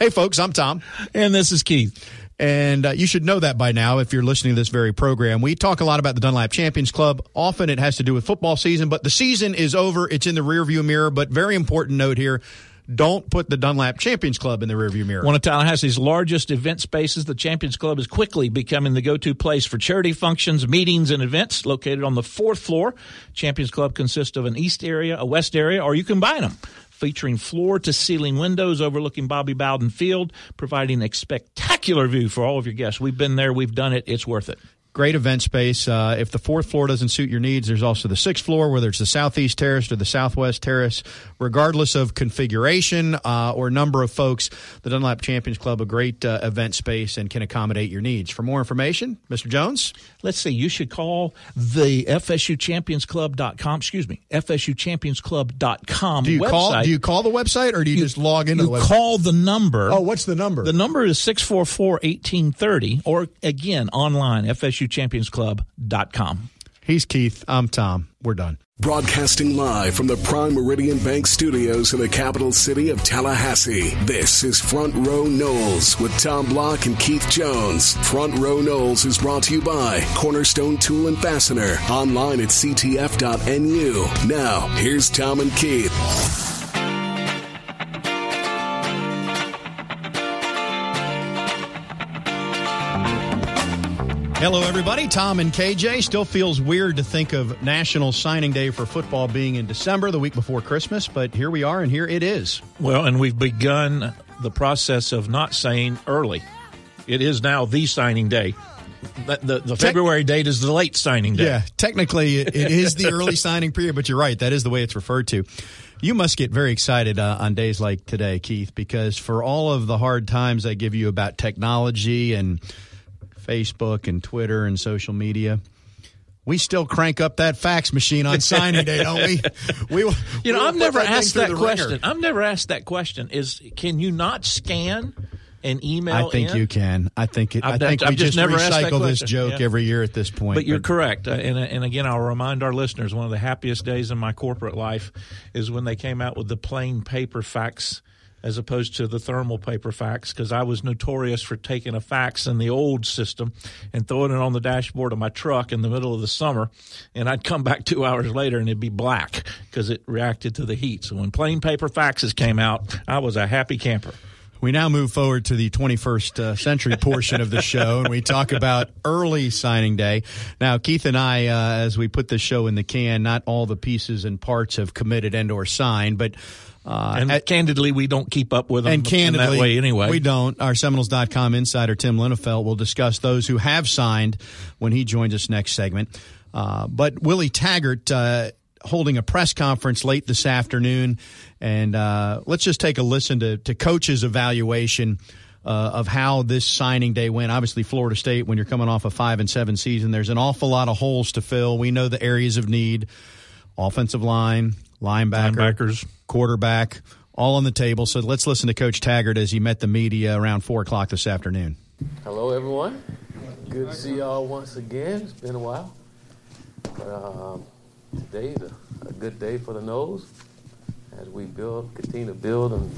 Hey, folks, I'm Tom. And this is Keith. And uh, you should know that by now if you're listening to this very program. We talk a lot about the Dunlap Champions Club. Often it has to do with football season, but the season is over. It's in the rearview mirror. But very important note here don't put the Dunlap Champions Club in the rearview mirror. One of Tallahassee's largest event spaces, the Champions Club is quickly becoming the go-to place for charity functions, meetings, and events. Located on the fourth floor, Champions Club consists of an east area, a west area, or you combine them featuring floor to ceiling windows overlooking Bobby Bowden Field, providing a spectacular view for all of your guests. We've been there, we've done it, it's worth it. Great event space. Uh, if the fourth floor doesn't suit your needs, there's also the sixth floor, whether it's the southeast terrace or the southwest terrace. Regardless of configuration uh, or number of folks, the Dunlap Champions Club a great uh, event space and can accommodate your needs. For more information, Mr. Jones, let's see. You should call the FSU Champions Club.com. Excuse me, FSU Champions Club.com. Do you website. call? Do you call the website or do you, you just log into you the website? call the number. Oh, what's the number? The number is 644-1830 or again online FSU FSUChampionsClub.com. He's Keith. I'm Tom. We're done. Broadcasting live from the Prime Meridian Bank studios in the capital city of Tallahassee. This is Front Row Noles with Tom Block and Keith Jones. Front Row Noles is brought to you by Cornerstone Tool and Fastener. Online at ctf.nu. Now, here's Tom and Keith. Hello, everybody. Tom and KJ. Still feels weird to think of National Signing Day for football being in December, the week before Christmas, but here we are, and here it is. Well, and we've begun the process of not saying early. It is now the signing day. The, the, the February date is the late signing day. Yeah, technically it, it is the early signing period, but you're right. That is the way it's referred to. You must get very excited uh, on days like today, Keith, because for all of the hard times I give you about technology and – Facebook and Twitter and social media. We still crank up that fax machine on signing day, don't we? We, you know, I've never asked that question. Ringer. I've never asked that question. Is can you not scan? an email. I think in? you can. I think it, I think I've we just, just never recycle this joke yeah. every year at this point. But, but you're correct. Uh, and, and again, I'll remind our listeners: one of the happiest days in my corporate life is when they came out with the plain paper fax as opposed to the thermal paper fax because I was notorious for taking a fax in the old system and throwing it on the dashboard of my truck in the middle of the summer. And I'd come back two hours later and it'd be black because it reacted to the heat. So when plain paper faxes came out, I was a happy camper. We now move forward to the 21st uh, century portion of the show, and we talk about early signing day. Now, Keith and I, uh, as we put the show in the can, not all the pieces and parts have committed and or signed, but uh, and at, candidly, we don't keep up with them and candidly, in that way anyway. We don't. Our Seminoles.com insider, Tim Linafelt, will discuss those who have signed when he joins us next segment. Uh, but Willie Taggart uh, holding a press conference late this afternoon. And uh, let's just take a listen to, to Coach's evaluation uh, of how this signing day went. Obviously, Florida State, when you're coming off a 5 and 7 season, there's an awful lot of holes to fill. We know the areas of need offensive line, linebacker, linebackers, quarterback, all on the table. So let's listen to Coach Taggart as he met the media around 4 o'clock this afternoon. Hello, everyone. Good to see y'all once again. It's been a while. But um, today is a, a, good day for the Noles as we build, continue to build on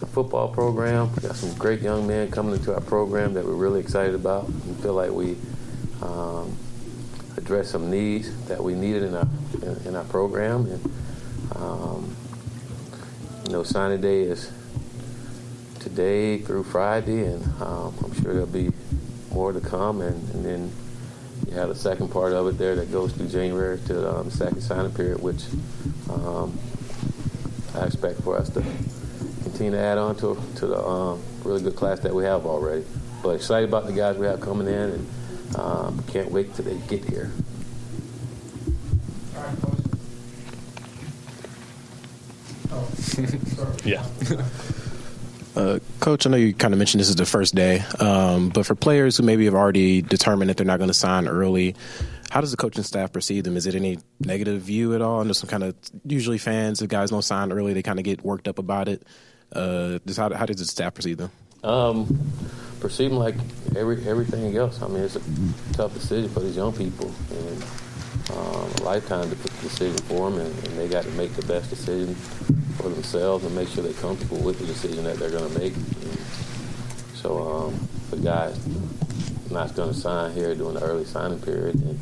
the football program. We got some great young men coming into our program that we're really excited about and feel like we um, address some needs that we needed in our in, in our program. And um, you know, signing day is today through Friday, and um, I'm sure there'll be more to come. And, and, then you have the second part of it there that goes through January to um, the second signing period, which um, I expect for us to continue to add on to to the um, really good class that we have already. But excited about the guys we have coming in, and um, can't wait till they get here. yeah. Uh, Coach, I know you kind of mentioned this is the first day, um, but for players who maybe have already determined that they're not going to sign early, how does the coaching staff perceive them? Is it any negative view at all? I know some kind of usually fans, if guys don't sign early, they kind of get worked up about it. Uh, just how, how does the staff perceive them? Um, perceive them like every everything else. I mean, it's a tough decision for these young people, and um, a lifetime to make the decision for them, and, and, they got to make the best decision for themselves and make sure they're comfortable with the decision that they're going to make. And so, um, the guy not going to sign here during the early signing period, and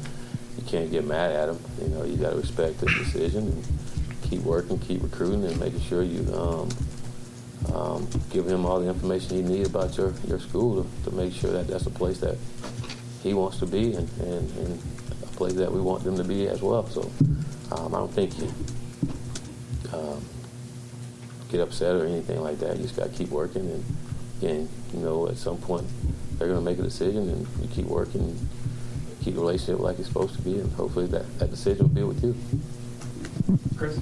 you can't get mad at him. You know, you got to respect his decision and keep working, keep recruiting, and making sure you um, um, give him all the information he needs about your, your school to, to, make sure that that's a place that he wants to be and, and, and a place that we want them to be as well. So um, I don't think you um, get upset or anything like that. You just got to keep working. And again, you know, at some point they're going to make a decision and you keep working, keep the relationship like it's supposed to be, and hopefully that, that decision will be with you. Chris?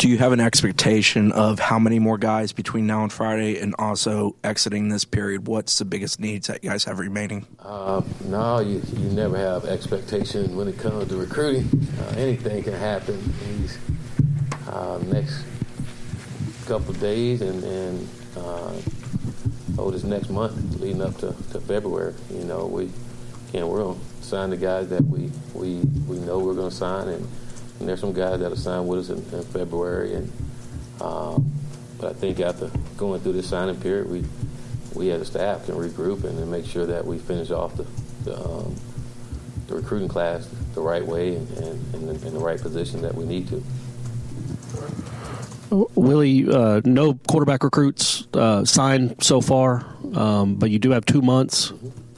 Do you have an expectation of how many more guys between now and Friday and also exiting this period? What's the biggest needs that you guys have remaining? Uh, no, you, you never have expectation when it comes to recruiting. Uh, anything can happen in these uh, next couple of days and, and uh, oh, this next month leading up to, to February. You know, we, again, we're to sign the guys that we, we, we know we're going to sign and – and there's some guys that will sign with us in, in February. And um, but I think after going through this signing period, we we as a staff can regroup and, and make sure that we finish off the the, um, the recruiting class the right way and, and, and in, in the right position that we need to. Willie, uh, no quarterback recruits uh, signed so far, um, but you do have two months. Mm-hmm.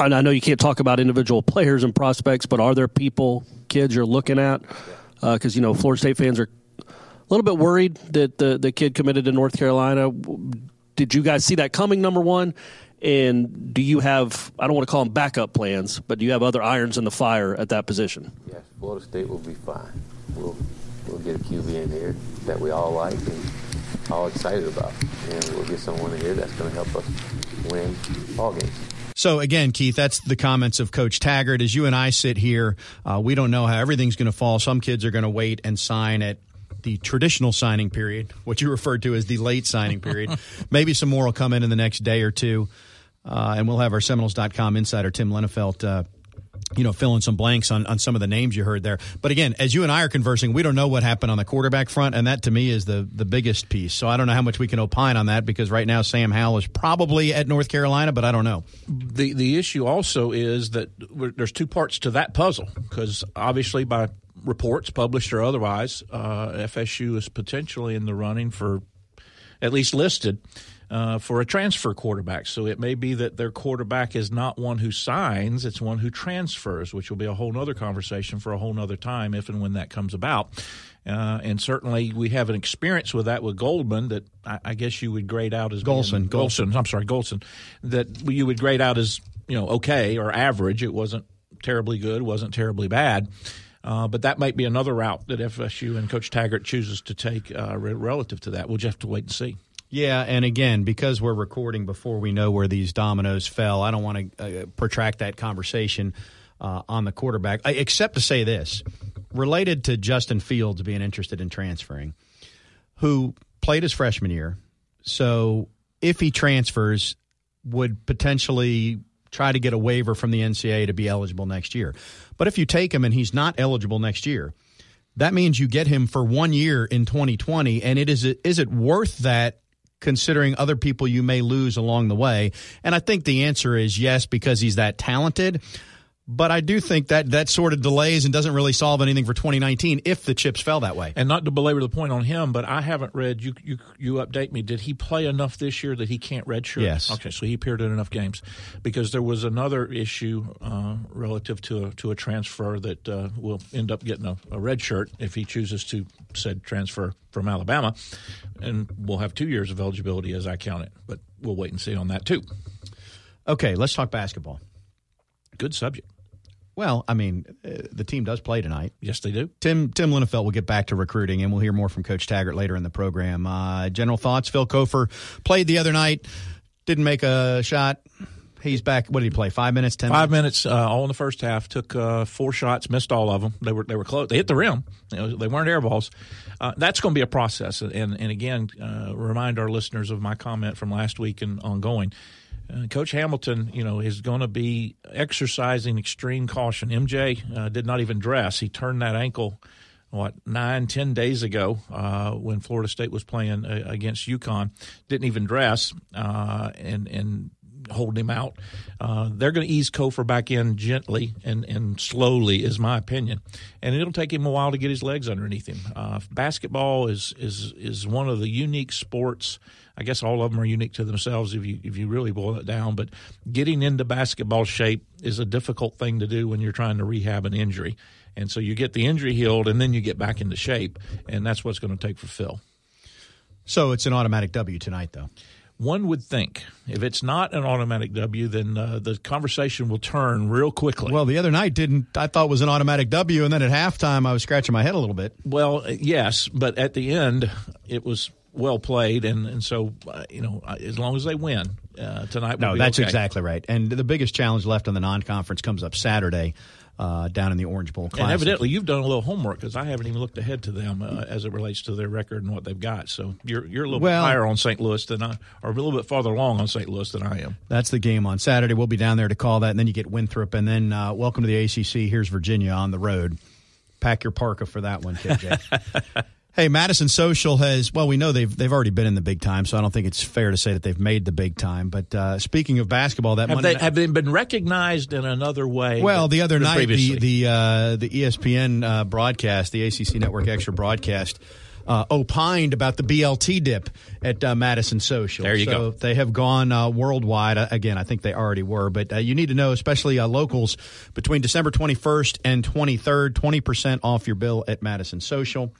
I know you can't talk about individual players and prospects, but are there people kids you're looking at? Because uh, you know, Florida State fans are a little bit worried that the the kid committed to North Carolina. Did you guys see that coming? Number one, and do you have I don't want to call them backup plans, but do you have other irons in the fire at that position? Yes, Florida State will be fine. We'll we'll get a QB in here that we all like and all excited about, and we'll get someone in here that's going to help us win ball games. So again, Keith, that's the comments of Coach Taggart. As you and I sit here, uh, we don't know how everything's going to fall. Some kids are going to wait and sign at the traditional signing period, what you referred to as the late signing period. Maybe some more will come in in the next day or two, uh, and we'll have our Seminoles.com insider Tim Linafelt uh, you know, fill in some blanks on, on some of the names you heard there. But again, as you and I are conversing, we don't know what happened on the quarterback front, and that to me is the the biggest piece. So I don't know how much we can opine on that because right now Sam Howell is probably at North Carolina, but I don't know. The the issue also is that there's two parts to that puzzle because obviously by reports published or otherwise, uh, FSU is potentially in the running for at least listed uh, for a transfer quarterback. So it may be that their quarterback is not one who signs, it's one who transfers, which will be a whole other conversation for a whole other time if and when that comes about. Uh, and certainly we have an experience with that with Goldman that I, I guess you would grade out as Golson. Golson. I'm sorry, Golson. That you would grade out as you know okay or average. It wasn't terribly good, wasn't terribly bad. Uh, but that might be another route that FSU and Coach Taggart chooses to take uh, relative to that. We'll just have to wait and see. Yeah, and again, because we're recording before we know where these dominoes fell, I don't want to uh, protract that conversation uh, on the quarterback, except to say this related to Justin Fields being interested in transferring, who played his freshman year. So if he transfers, would potentially try to get a waiver from the NCAA to be eligible next year. But if you take him and he's not eligible next year, that means you get him for one year in 2020. And it is is it worth that considering other people you may lose along the way? And I think the answer is yes, because he's that talented. But I do think that that sort of delays and doesn't really solve anything for 2019 if the chips fell that way. And not to belabor the point on him, but I haven't read. You you you update me. Did he play enough this year that he can't redshirt? Yes. Okay, so he appeared in enough games because there was another issue uh, relative to a, to a transfer that uh, will end up getting a, a red shirt if he chooses to said transfer from Alabama, and we'll have two years of eligibility as I count it. But we'll wait and see on that too. Okay, let's talk basketball. Good subject. Well, I mean, uh, the team does play tonight. Yes, they do. Tim Tim Linafelt will get back to recruiting, and we'll hear more from Coach Taggart later in the program. Uh, general thoughts: Phil Cofer played the other night, didn't make a shot. He's back. What did he play? Five minutes, ten. Five minutes, minutes uh, all in the first half. Took uh, four shots, missed all of them. They were they were close. They hit the rim. You know, they weren't air balls. Uh, that's going to be a process. And and again, uh, remind our listeners of my comment from last week and ongoing Uh, Coach Hamilton, you know, is going to be exercising extreme caution. MJ uh, did not even dress. He turned that ankle, what, nine, ten days ago uh, when Florida State was playing uh, against UConn. Didn't even dress uh, and, and holding him out. Uh, they're going to ease Cofer back in gently and, and slowly, is my opinion. And it'll take him a while to get his legs underneath him. Basketball is, is, is one of the unique sports – I guess all of them are unique to themselves if you if you really boil it down. But getting into basketball shape is a difficult thing to do when you're trying to rehab an injury. And so you get the injury healed, and then you get back into shape, and that's what's going to take for Phil. So it's an automatic W tonight, though. One would think if it's not an automatic W, then uh, the conversation will turn real quickly. Well, the other night didn't. I thought was an automatic W, and then at halftime I was scratching my head a little bit. Well, yes, but at the end it was well played, and and so uh, you know as long as they win uh, tonight. no, that's okay. exactly right. And the biggest challenge left on the non-conference comes up Saturday. Uh, down in the Orange Bowl Classic. And evidently, you've done a little homework because I haven't even looked ahead to them uh, as it relates to their record and what they've got. So you're you're a little well, bit higher on St. Louis than I, or a little bit farther along on St. Louis than I am. That's the game on Saturday. We'll be down there to call that, and then you get Winthrop, and then uh, welcome to the ACC. Here's Virginia on the road. Pack your parka for that one, KJ. Hey, Madison Social has well, we know they've they've already been in the big time, so I don't think it's fair to say that they've made the big time. But uh, speaking of basketball, that have Monday they have they been recognized in another way? Well, the other night, previously? the the uh, the ESPN uh, broadcast, the ACC Network Extra broadcast. Uh, opined about the BLT dip at uh, Madison Social. There you so go. They have gone uh, worldwide. Uh, again, I think they already were, but uh, you need to know, especially uh, locals, between December 21st and 23rd, 20% off your bill at Madison Social.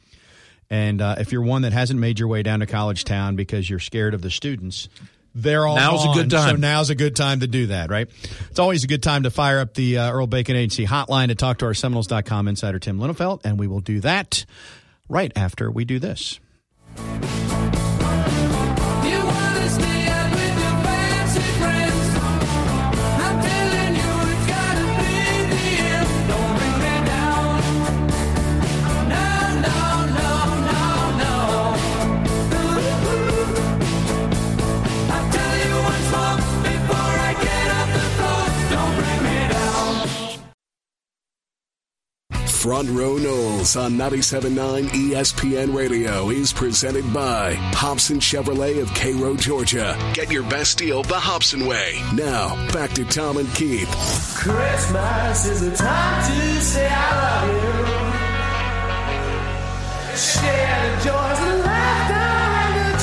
And uh, if you're one that hasn't made your way down to College Town because you're scared of the students, they're all Now's a gone. good time. So now's a good time to do that, right? It's always a good time to fire up the uh, Earl Bacon Agency hotline to talk to our Seminoles.com insider Tim Linafelt, and we will do that right after we do this. Front Row Noles on 97.9 ESPN Radio is presented by Hobson Chevrolet of Cairo, Georgia. Get your best deal the Hobson way. Now, back to Tom and Keith. Christmas is the time to say I love you. Share the joys and laughter and the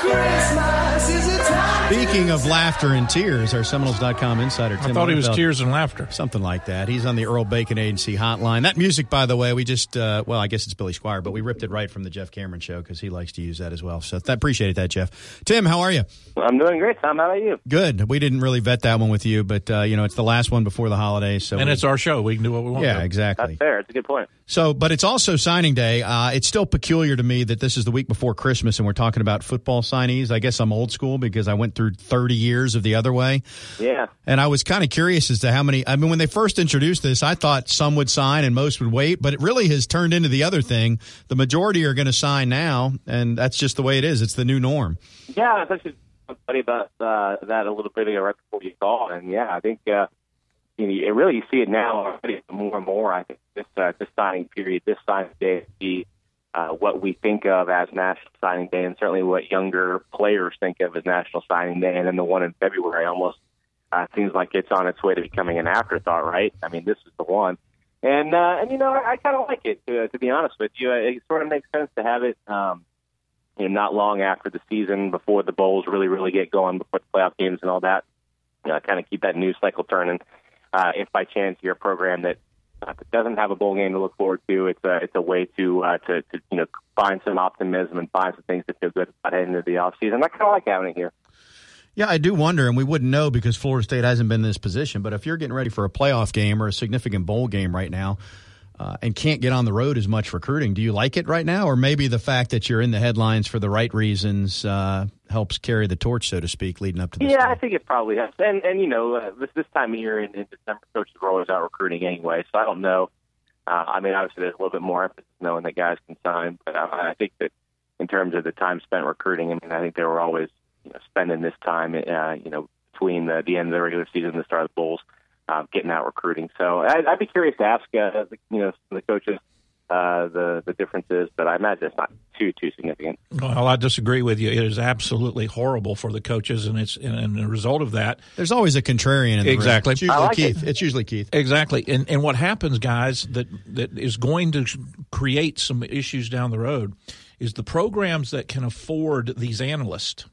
tears. Christmas. Speaking of laughter and tears, our Seminoles.com insider Tim I thought he was tears and laughter. Something like that. He's on the Earl Bacon Agency hotline. That music, by the way, we just, uh, well, I guess it's Billy Squier, but we ripped it right from the Jeff Cameron show because he likes to use that as well. So I appreciate that, Jeff. Tim, how are you? I'm doing great, Tom. How about you? Good. We didn't really vet that one with you, but, uh, you know, it's the last one before the holidays. So And we- it's our show. We can do what we want. Yeah, to. exactly. That's fair. It's a good point. So, but it's also signing day. Uh, it's still peculiar to me that this is the week before Christmas and we're talking about football signees. I guess I'm old school because I went through 30 years of the other way. Yeah. And I was kind of curious as to how many. I mean, when they first introduced this, I thought some would sign and most would wait, but it really has turned into the other thing. The majority are going to sign now, and that's just the way it is. It's the new norm. Yeah, I was actually funny about uh, that a little bit ago right before you called, and yeah, I think uh, you know, you really you see it now already more and more. I think this uh, this signing period, this signing day, uh, what we think of as National Signing Day, and certainly what younger players think of as National Signing Day, and then the one in February almost uh, seems like it's on its way to becoming an afterthought, right? I mean, this is the one. And uh, and you know, I, I kind of like it to, to be honest with you. It sort of makes sense to have it, um, you know, not long after the season, before the bowls really really get going, before the playoff games and all that. You know, kind of keep that news cycle turning. Uh, if by chance you're a program that that doesn't have a bowl game to look forward to, it's a it's a way to uh, to to you know find some optimism and find some things to feel good about heading into the off season. I kind of like having it here. Yeah, I do wonder, and we wouldn't know because Florida State hasn't been in this position. But if you're getting ready for a playoff game or a significant bowl game right now, uh, and can't get on the road as much recruiting, do you like it right now, or maybe the fact that you're in the headlines for the right reasons uh, helps carry the torch, so to speak, leading up to this? Yeah, I think it probably has. And and you know, uh, this this time of year in, in December, coaches are always out recruiting anyway. So I don't know. Uh, I mean, obviously, there's a little bit more emphasis knowing that guys can sign, but I, I think that in terms of the time spent recruiting, I mean, I think they were always you know, spending this time, uh, you know, between the, the end of the regular season and the start of the bowls, uh, getting out recruiting. So I'd, I'd be curious to ask, uh, the, you know, the coaches uh, the the differences, but I imagine it's not too too significant. Well, I disagree with you. It is absolutely horrible for the coaches, and it's and, and the result of that. There's always a contrarian in the exactly. Room. It's usually like Keith. it. It's usually Keith. Exactly, and and what happens, guys, that that is going to create some issues down the road, is the programs that can afford these analysts,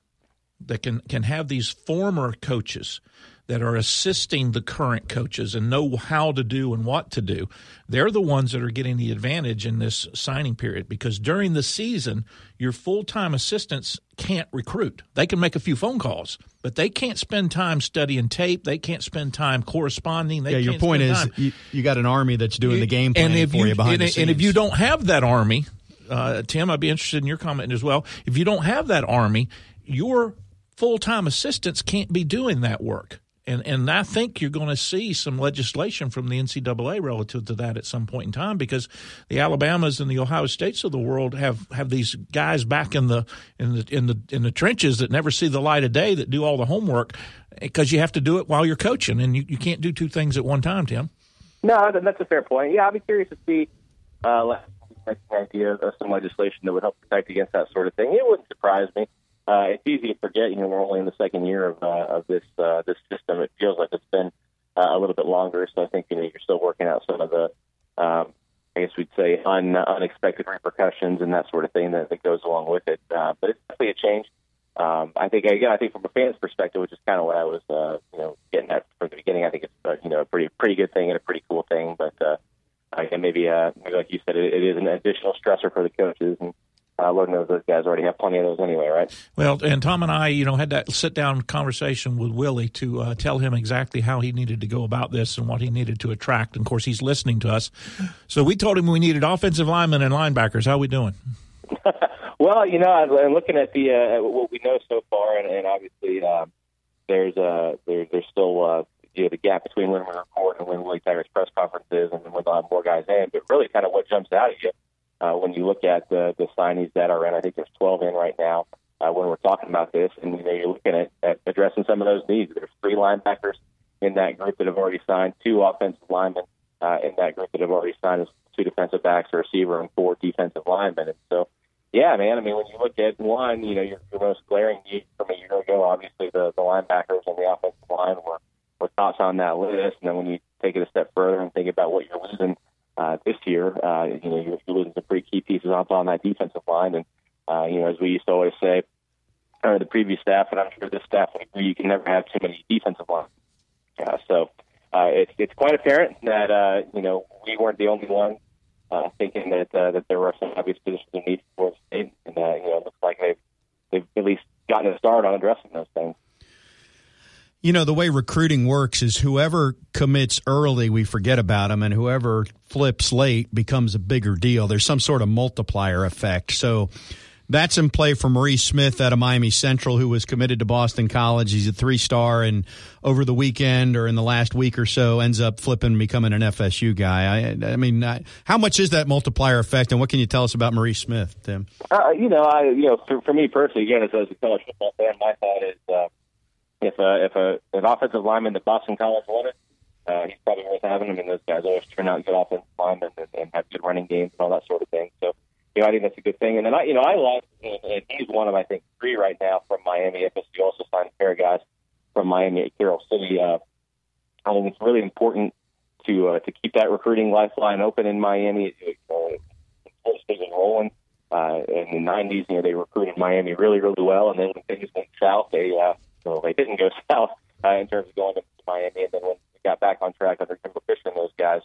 that can can have these former coaches that are assisting the current coaches and know how to do and what to do. They're the ones that are getting the advantage in this signing period because during the season, your full time assistants can't recruit. They can make a few phone calls, but they can't spend time studying tape. They can't spend time corresponding. They yeah, your point is you, you got an army that's doing You- the game planning and if for you, behind and, and if you don't have that army, uh, Tim, I'd be interested in your comment as well. If you don't have that army, your full time assistants can't be doing that work. And, and I think you're going to see some legislation from the NCAA relative to that at some point in time because the Alabamas and the Ohio States of the world have, have these guys back in the in the in the in the trenches that never see the light of day that do all the homework because you have to do it while you're coaching and you, you can't do two things at one time, Tim. No, that's a fair point. Yeah, I'd be curious to see uh, like, idea of some legislation that would help protect against that sort of thing. It wouldn't surprise me. Uh, it's easy to forget. You know, we're only in the second year of uh, of this uh, this system. It feels like it's been uh, a little bit longer. So I think you know you're still working out some of the, um, I guess we'd say, un, unexpected repercussions and that sort of thing that, that goes along with it. Uh, but it's definitely a change. Um, I think again, I think from a fan's perspective, which is kind of what I was, uh, you know, getting at from the beginning. I think it's uh, you know a pretty pretty good thing and a pretty cool thing. But uh, again, maybe uh, maybe like you said, it, it is an additional stressor for the coaches, and uh, Lord knows those guys already have plenty of those anyway, right? Well, and Tom and I, you know, had that sit down conversation with Willie to uh, tell him exactly how he needed to go about this and what he needed to attract. And of course, he's listening to us. So we told him we needed offensive linemen and linebackers. How are we doing? Well, you know, I'm looking at the uh, at what we know so far, and, and obviously um, there's uh, there, there's still uh, you know, the gap between when we record and when Willie Taggart's press conference is, and when we'll have more guys in. But really, kind of what jumps out at you uh, when you look at the the signees that are in. I think there's 12 in right now uh, when we're talking about this, and you know, you're looking at, at addressing some of those needs. There's three linebackers in that group that have already signed, two offensive linemen uh, in that group that have already signed, two defensive backs, a receiver, and four defensive linemen. And so. Yeah, man. I mean, when you look at one, you know, your, your most glaring need from a year ago, obviously the, the linebackers and the offensive line were, were tops on that list. And then when you take it a step further and think about what you're losing uh, this year, uh, you know, you're, you're losing some pretty key pieces on, on that defensive line. And, uh, you know, as we used to always say, or the previous staff, and I'm sure this staff you can never have too many defensive line. Uh, so uh, it's, it's quite apparent that, uh, you know, we weren't the only ones uh, thinking that uh, that there were some obvious positions of need for state, and uh, you know, it looks like they've they've at least gotten a start on addressing those things. You know, the way recruiting works is whoever commits early, we forget about them, and whoever flips late becomes a bigger deal. There's some sort of multiplier effect. So that's in play for Maurice Smith out of Miami Central, who was committed to Boston College. He's a three star, and over the weekend or in the last week or so, ends up flipping and becoming an FSU guy. I, I mean, I, how much is that multiplier effect, and what can you tell us about Maurice Smith, Tim? Uh, you know, I you know, for, for me personally, again, as, as a college football fan, my thought is uh, if a if a an offensive lineman that Boston College wanted, uh, he's probably worth having. I mean, those guys always turn out good offensive linemen and, and have good running games and all that sort of thing. So, you know, I think that's a good thing. And then I, you know, I like, and, he's one of I think three right now from Miami. FSU also signed a pair of guys from Miami at Carol City. Uh, I think it's really important to uh, to keep that recruiting lifeline open in Miami. Uh, Florida State was rolling uh, in the '90s. You know, they recruited Miami really, really well, and then when things went south, they uh, well, they didn't go south uh, in terms of going to Miami. And then when they got back on track under Jimbo Fisher and those guys,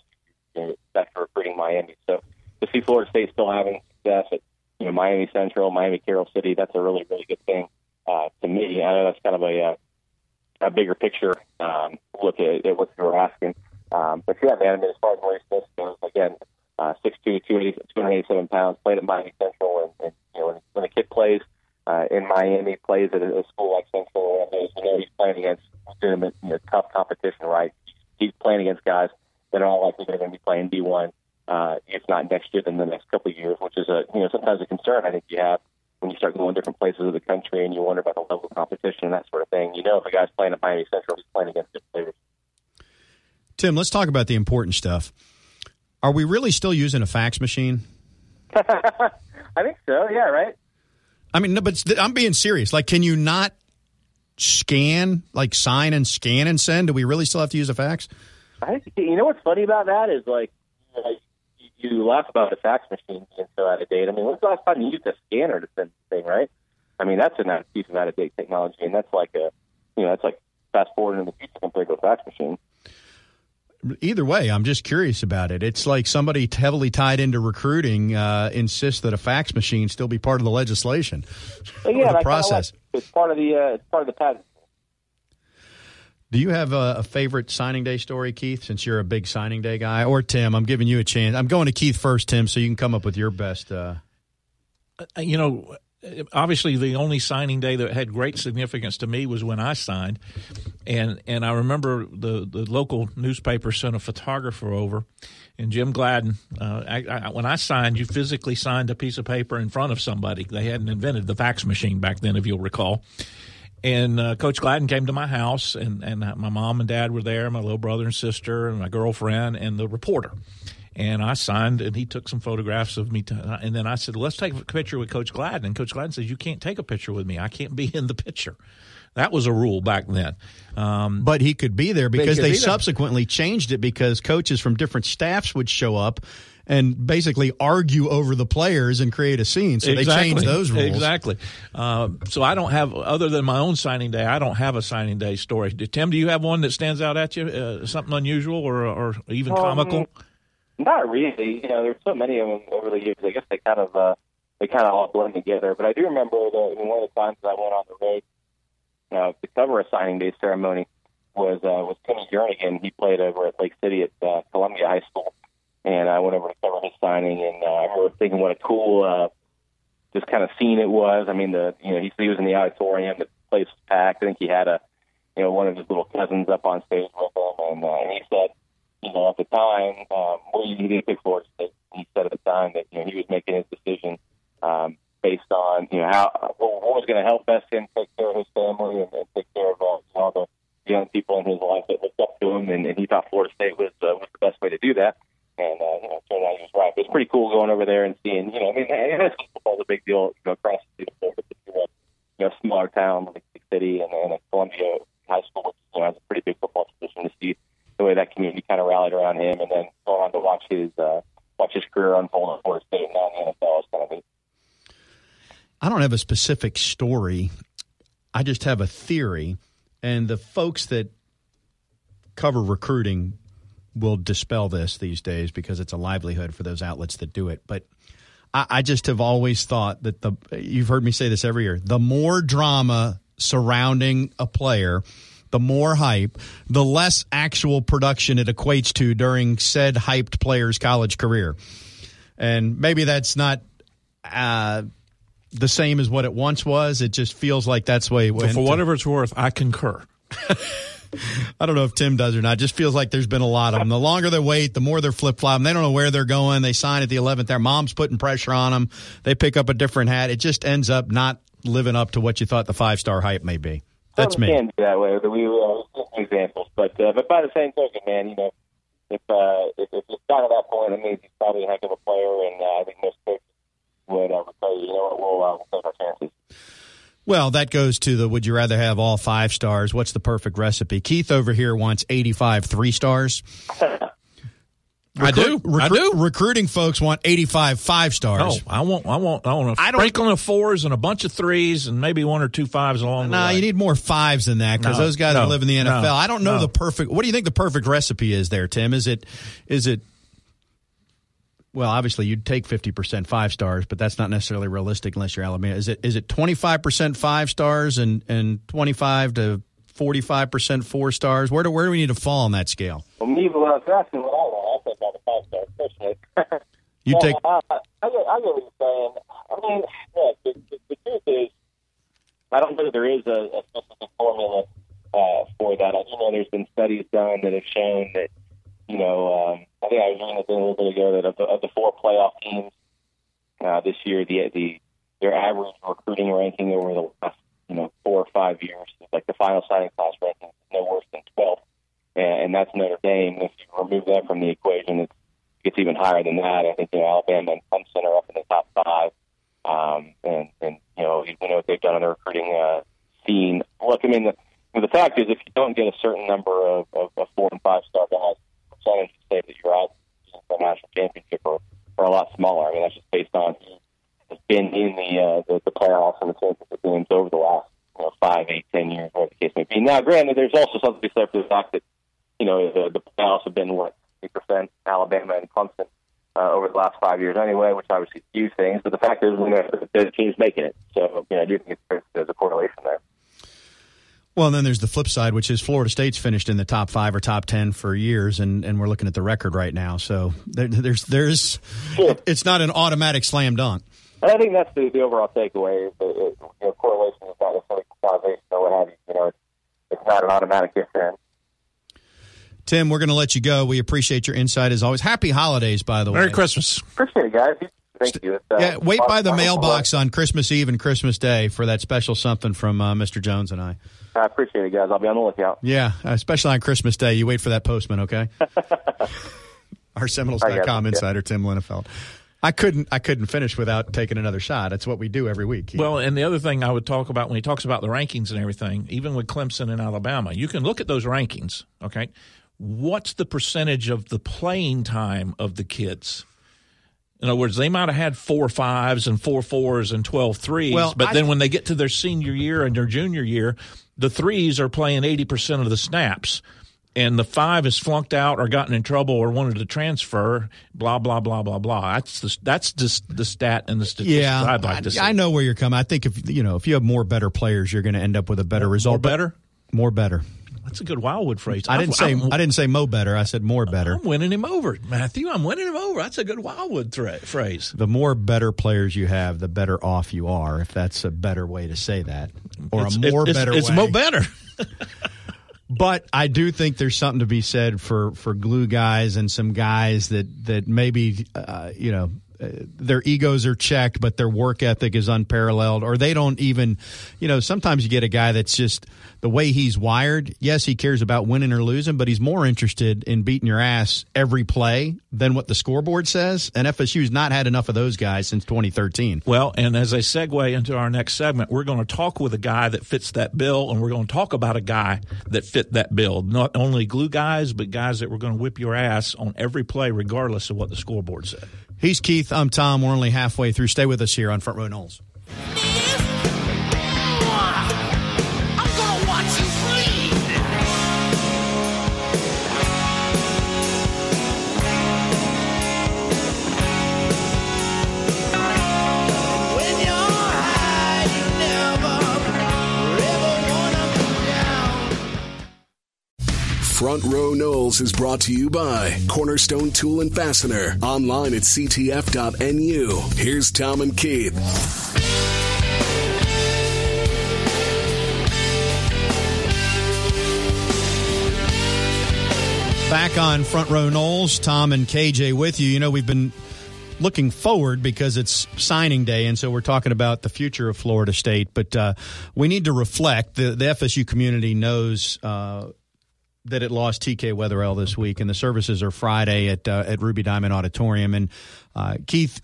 you know, back to recruiting Miami. So to see Florida State still having success at you know Miami Central, Miami Carol City, that's a really, really good thing uh, to me. I know that's kind of a uh, a bigger picture um, look at, at what you were asking. Um, but yeah, man, I mean, as far as Maurice Smith goes, again, uh, 6'2", 287 pounds, played at Miami Central, and, and you know when, when a kid plays uh, in Miami, plays at a, school like Central, one you know he's playing against legitimate, you know, tough competition, right? He's playing against guys that are all likely going to be playing D1, uh, if not next year, then the next couple of years, which is a you know sometimes a concern I think you have when you start going different places of the country and you wonder about the level of competition and that sort of thing. You know, if a guy's playing at Miami Central, he's playing against good players. Tim, let's talk about the important stuff. Are we really still using a fax machine? I think so. Yeah, right. I mean, no, but I'm being serious. Like, can you not scan, like sign and scan and send? Do we really still have to use a fax? I you know what's funny about that is like uh, you, you laugh about the fax machine being so out of date. I mean, when's the last time you used a scanner to send the thing, right? I mean, that's a piece of out of date technology, and that's like a you know that's like fast forward in the future compared to a fax machine either way, I'm just curious about it. It's like somebody heavily tied into recruiting uh, insists that a fax machine still be part of the legislation. Well, yeah, the process. Like, it's part of the uh, it's part of the patent. Do you have a, a, favorite signing day story, Keith? Since you're a big signing day guy, or Tim, I'm giving you a chance. I'm going to Keith first, Tim, so you can come up with your best. Uh... You know, obviously the only signing day that had great significance to me was when I signed, and and I remember the the local newspaper sent a photographer over, and Jim Gladden. Uh, I, I, when I signed, you physically signed a piece of paper in front of somebody. They hadn't invented the fax machine back then, if you'll recall. And uh, Coach Gladden came to my house, and, and my mom and dad were there, my little brother and sister, and my girlfriend, and the reporter and I signed, and he took some photographs of me. To, and then I said, "Let's take a picture with Coach Gladden." And Coach Gladden says, "You can't take a picture with me. I can't be in the picture." That was a rule back then. Um, but he could be there because they, they subsequently changed it because coaches from different staffs would show up and basically argue over the players and create a scene. So exactly. they changed those rules. Exactly. Uh, so I don't have, other than my own signing day, I don't have a signing day story. Tim, do you have one that stands out at you? Uh, something unusual or, or even um, comical? Not really. You know, there's so many of them over the years. I guess they kind of uh, they kind of all blend together. But I do remember that one of the times that I went on the road uh, to cover a signing day ceremony was uh, was Timmy Jernigan. He played over at Lake City at uh, Columbia High School, and I went over to cover his signing. And uh, I remember thinking what a cool uh, just kind of scene it was. I mean, the you know he, he was in the auditorium, the place was packed. I think he had a you know one of his little cousins up on stage with him, and, uh, and he said you know, at the time, um, well, he didn't pick Florida State. He said at the time that you know he was making his decision um, based on you know how what, what was going to help best him take care of his family and, and take care of uh, you all the young people in his life that looked up to him, and, and he thought Florida State was uh, was the best way to do that. And uh, you know, turned out he was right. But it's pretty cool going over there and seeing, you know, I mean, high school football is a big deal, you know, across the state of Florida. You know, smaller town like City and, and Columbia High School, which you know has a pretty big football tradition to see the way that community kind of rallied around him, and then going on to watch his uh, watch his career unfold at Florida State and now in the NFL is kind of neat. I don't have a specific story. I just have a theory, and the folks that cover recruiting will dispel this these days because it's a livelihood for those outlets that do it. But I, I just have always thought that the you've heard me say this every year. The more drama surrounding a player the more hype, the less actual production it equates to during said hyped player's college career. And maybe that's not uh, the same as what it once was. It just feels like that's the way it went. for whatever it's worth, I concur. I don't know if Tim does or not. It just feels like there's been a lot of them. The longer they wait, the more they're flip flopping. They don't know where they're going. They sign at the 11th. Their mom's putting pressure on them. They pick up a different hat. It just ends up not living up to what you thought the five star hype may be. That's me. Can be that way. We were uh, examples, but uh, but by the same token, man, you know, if uh, if, if it's got to that point, it means he's probably a heck of a player, and uh, I think most coaches would uh, would you, you know what, we'll, uh, we'll take our chances. Well, that goes to the would you rather have all five stars? What's the perfect recipe? Keith over here wants 85 three stars. I do. Recru- I do. Recruiting folks want 85 five stars. No, I want, I want, I want a I sprinkling of fours and a bunch of threes and maybe one or two fives along nah, the way. you need more fives than that because no, those guys no, live in the NFL. No, I don't know the perfect. What do you think the perfect recipe is there, Tim? Is it, is it? Well, obviously you'd take 50% five stars, but that's not necessarily realistic unless you're Alabama. Is it, is it 25% five stars and, and 25 to 45% four stars? Where do, where do we need to fall on that scale? Well, me, what I was asking, what I five personally. you take. I, I, I, get, I get what you're saying. I mean, yeah, the, the, the truth is, I don't know that there is a, a specific formula uh, for that. I do know there's been studies done that have shown that, you know, um, I think I was reading this a little bit ago that of the, of the four playoff teams uh, this year, the the their average recruiting ranking over the last you know four or five years, like the final signing class ranking, is no worse than 12th, and, and that's Notre Dame. If you remove that from the equation, it's gets even higher than that. I think you know Alabama and Clemson are up in the top five, um, and and you know you know what they've done on the recruiting uh, scene. Look, I mean the the fact is if you don't get a certain number of, of, of four and five star guys, percentage say that you're out for a national championship are, are a lot smaller. I mean that's just based on has been in the uh, the, the playoffs and the championship games over the last you know, five, eight, ten years, whatever the case may be. Now, granted, there's also something to be said for the fact that you know the, the playoffs have been what percent Alabama and Clemson uh, over the last five years anyway, which obviously skews things. But the fact is, you know, the team's making it. So, you know, I do think there's a correlation there. Well, and then there's the flip side, which is Florida State's finished in the top five or top ten for years, and, and we're looking at the record right now. So there, there's there's sure. it's not an automatic slam dunk. And I think that's the, the overall takeaway. Is that it, you know, correlation is not necessarily causation or what have you. You know, it's, it's not an automatic yes Tim, we're going to let you go. We appreciate your insight as always. Happy holidays, by the Merry way. Merry Christmas. Appreciate it, guys. Thank you. Uh, yeah, wait by the mailbox on Christmas Eve and Christmas Day for that special something from uh, Mr. Jones and I. I appreciate it, guys. I'll be on the lookout. Yeah, especially on Christmas Day. You wait for that postman, okay? Our Seminoles.com insider, Tim Linafelt. I couldn't I couldn't finish without taking another shot. That's what we do every week. Well, and the other thing I would talk about when he talks about the rankings and everything, even with Clemson and Alabama, you can look at those rankings, okay? what's the percentage of the playing time of the kids? In other words, they might have had four fives and four fours and 12 threes, well, but I, then when they get to their senior year and their junior year, the threes are playing 80% of the snaps. And the five has flunked out or gotten in trouble or wanted to transfer, blah blah blah blah blah. That's the that's just the stat and the statistics yeah, I'd like to see. I know where you're coming. I think if you know if you have more better players, you're going to end up with a better result. More better, more better. That's a good Wildwood phrase. I didn't say I'm, I did not say mo better. I said more better. I'm winning him over, Matthew. I'm winning him over. That's a good Wildwood thre- phrase. The more better players you have, the better off you are. If that's a better way to say that, or it's, a more it's, better. It's, way. mo better. but I do think there's something to be said for for glue guys and some guys that that maybe uh, you know their egos are checked, but their work ethic is unparalleled, or they don't even, you know, sometimes you get a guy that's just the way he's wired. Yes, he cares about winning or losing, but he's more interested in beating your ass every play than what the scoreboard says. And FSU's not had enough of those guys since 2013. Well, and as a segue into our next segment, we're going to talk with a guy that fits that bill, and we're going to talk about a guy that fit that bill. Not only glue guys, but guys that were going to whip your ass on every play, regardless of what the scoreboard said. He's Keith. I'm Tom. We're only halfway through. Stay with us here on Front Row Noles. Front Row Noles is brought to you by Cornerstone Tool and Fastener. Online at ctf.nu. Here's Tom and Keith. Back on Front Row Noles, Tom and KJ with you. You know, we've been looking forward because it's signing day, and so we're talking about the future of Florida State. But uh, we need to reflect. The, the FSU community knows uh, that it lost TK Wetherell this week, and the services are Friday at uh, at Ruby Diamond Auditorium. And uh, Keith,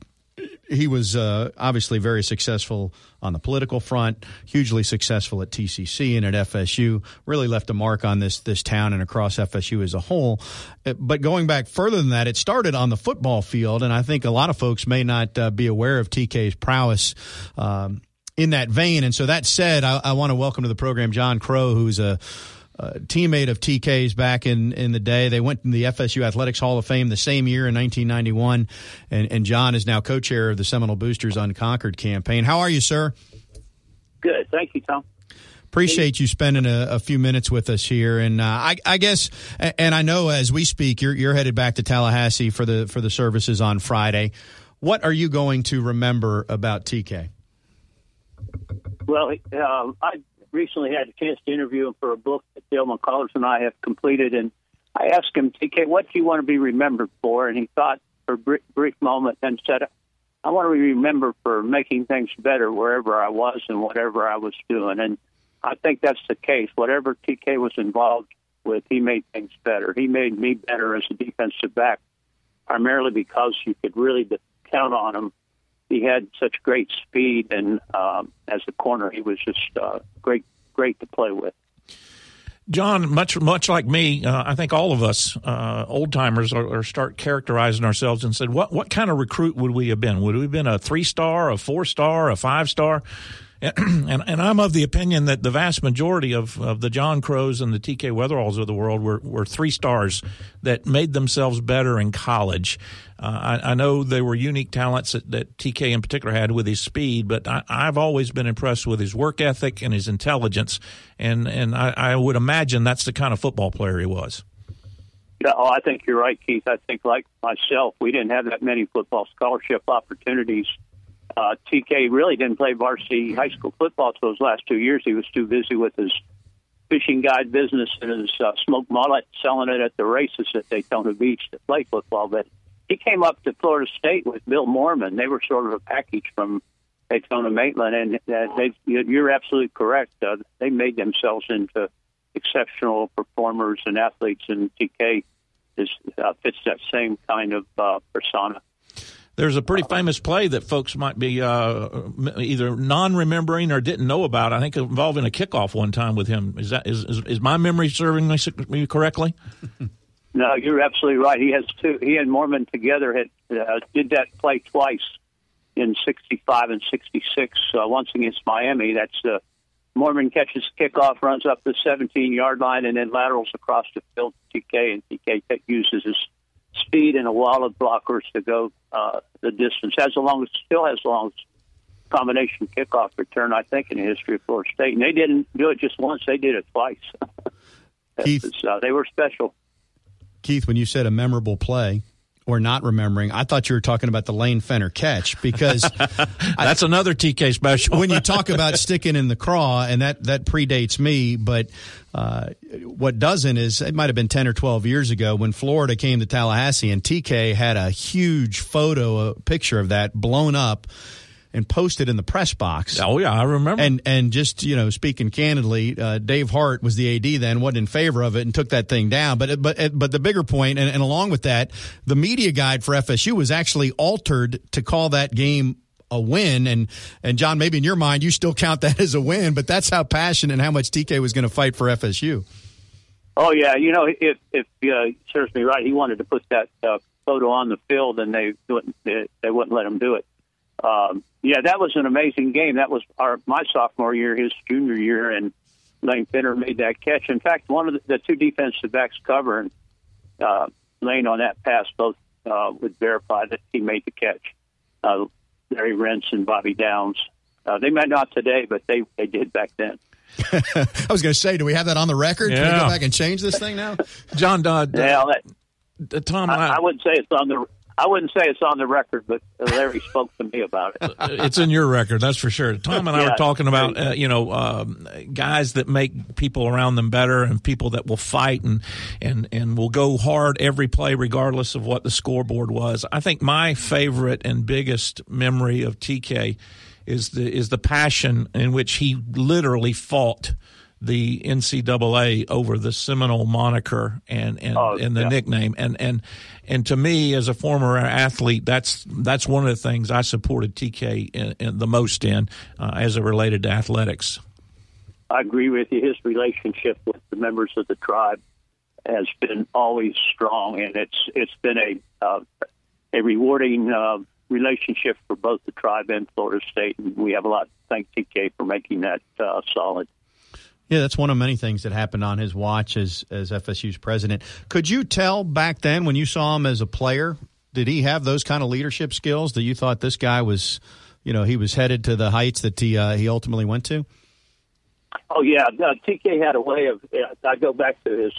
he was uh, obviously very successful on the political front, hugely successful at TCC and at FSU. Really left a mark on this this town and across FSU as a whole. Uh, but going back further than that, it started on the football field, and I think a lot of folks may not uh, be aware of TK's prowess. Um, in that vein, and so that said, I, I want to welcome to the program John Crow, who's a uh, teammate of TK's back in, in the day. They went in the FSU Athletics Hall of Fame the same year in 1991, and, and John is now co-chair of the Seminole Boosters Unconquered campaign. How are you, sir? Good, thank you, Tom. Appreciate you spending a, a few minutes with us here, and uh, I, I, guess, and I know as we speak, you're, you're headed back to Tallahassee for the for the services on Friday. What are you going to remember about TK? Well, um, I recently had a chance to interview him for a book that Dale McCullers and I have completed, and I asked him, TK, what do you want to be remembered for? And he thought for a brief moment and said, I want to be remembered for making things better wherever I was and whatever I was doing. And I think that's the case. Whatever TK was involved with, he made things better. He made me better as a defensive back, primarily because you could really count on him. He had such great speed, and um, as a corner, he was just uh, great, great to play with. John, much much like me, uh, I think all of us uh, old timers are, are, start characterizing ourselves and said, what what kind of recruit would we have been? Would we have been a three star, a four star, a five star? and, and I'm of the opinion that the vast majority of, of the John Crows and the TK Wetherells of the world were, were three stars that made themselves better in college. Uh, I, I, know they were unique talents that, that, TK in particular had with his speed, but I, have always been impressed with his work ethic and his intelligence, and and I, I, would imagine that's the kind of football player he was. Yeah, oh, I think you're right, Keith. I think like myself, we didn't have that many football scholarship opportunities uh, TK really didn't play varsity high school football those last two years. He was too busy with his fishing guide business and his uh, smoked mullet, selling it at the races at Daytona Beach to play football. But he came up to Florida State with Bill Moorman. They were sort of a package from Daytona Mainland, and uh, they, you're absolutely correct. Uh, they made themselves into exceptional performers and athletes, and TK is, uh, fits that same kind of uh, persona. There's a pretty famous play that folks might be uh, either non-remembering or didn't know about. I think involving a kickoff one time with him. Is that is is, is my memory serving me correctly? No, you're absolutely right. He has two. He and Moorman together had uh, did that play twice in '65 and '66. Uh, once against Miami. That's uh, Moorman catches kickoff, runs up the 17 yard line, and then laterals across the field to TK, and TK uses his speed and a wall of blockers to go uh, the distance. Has the longest, still has the longest combination kickoff return, I think, in the history of Florida State. And they didn't do it just once; they did it twice. Keith, uh, they were special. Keith, when you said a memorable play, or not remembering, I thought you were talking about the Lane Fenner catch because that's I, another TK special. when you talk about sticking in the craw, and that that predates me, but uh, what doesn't is it might have been ten or twelve years ago when Florida came to Tallahassee, and TK had a huge photo, a picture of that blown up and posted in the press box. Oh yeah, I remember. And and just you know, speaking candidly, uh, Dave Hart was the AD then, wasn't in favor of it, and took that thing down. But but but the bigger point, and, and along with that, the media guide for FSU was actually altered to call that game a win. And and John, maybe in your mind, you still count that as a win, but that's how passionate and how much TK was going to fight for FSU. Oh yeah, you know, if if uh, serves me right, he wanted to put that uh, photo on the field, and they wouldn't they, they wouldn't let him do it. Um, yeah, that was an amazing game. That was our my sophomore year, his junior year, and Lane Fenner made that catch. In fact, one of the, the two defensive backs covering uh, Lane on that pass both uh, would verify that he made the catch. Uh, Larry Rentz and Bobby Downs. Uh, they might not today, but they they did back then. I was going to say, do we have that on the record? Yeah. Can we go back and change this thing now? John Dodd. Yeah, that, Tom, I, I, wouldn't say it's on the I wouldn't say it's on the record, but Larry spoke to me about it. it's in your record, that's for sure. Tom and I yeah, were talking about uh, you know um, guys that make people around them better and people that will fight and and and will go hard every play regardless of what the scoreboard was. I think my favorite and biggest memory of TK is the is the passion in which he literally fought the NCAA over the Seminole moniker and and, oh, and the yeah. nickname and and and to me as a former athlete that's that's one of the things I supported TK in, in the most in uh, as it related to athletics. I agree with you. His relationship with the members of the tribe has been always strong, and it's it's been a uh, a rewarding uh, relationship for both the tribe and Florida State, and we have a lot to thank TK for making that uh, solid. Yeah, that's one of many things that happened on his watch as as FSU's president. Could you tell back then when you saw him as a player, did he have those kind of leadership skills that you thought this guy was, you know, he was headed to the heights that he uh, he ultimately went to? Oh yeah, uh, TK had a way of. Uh, I go back to his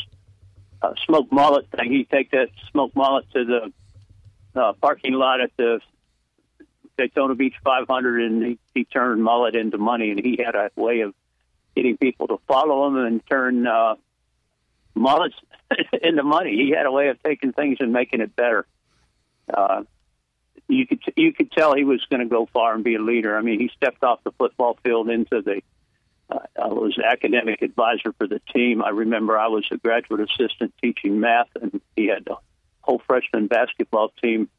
uh, smoked mullet thing. He'd take that smoked mullet to the uh, parking lot at the Daytona Beach 500, and he, he turned mullet into money. And he had a way of getting people to follow him and turn uh, mullets into money. He had a way of taking things and making it better. Uh, you could you could tell he was going to go far and be a leader. I mean, he stepped off the football field into the. Uh, I was academic advisor for the team. I remember I was a graduate assistant teaching math, and he had the whole freshman basketball team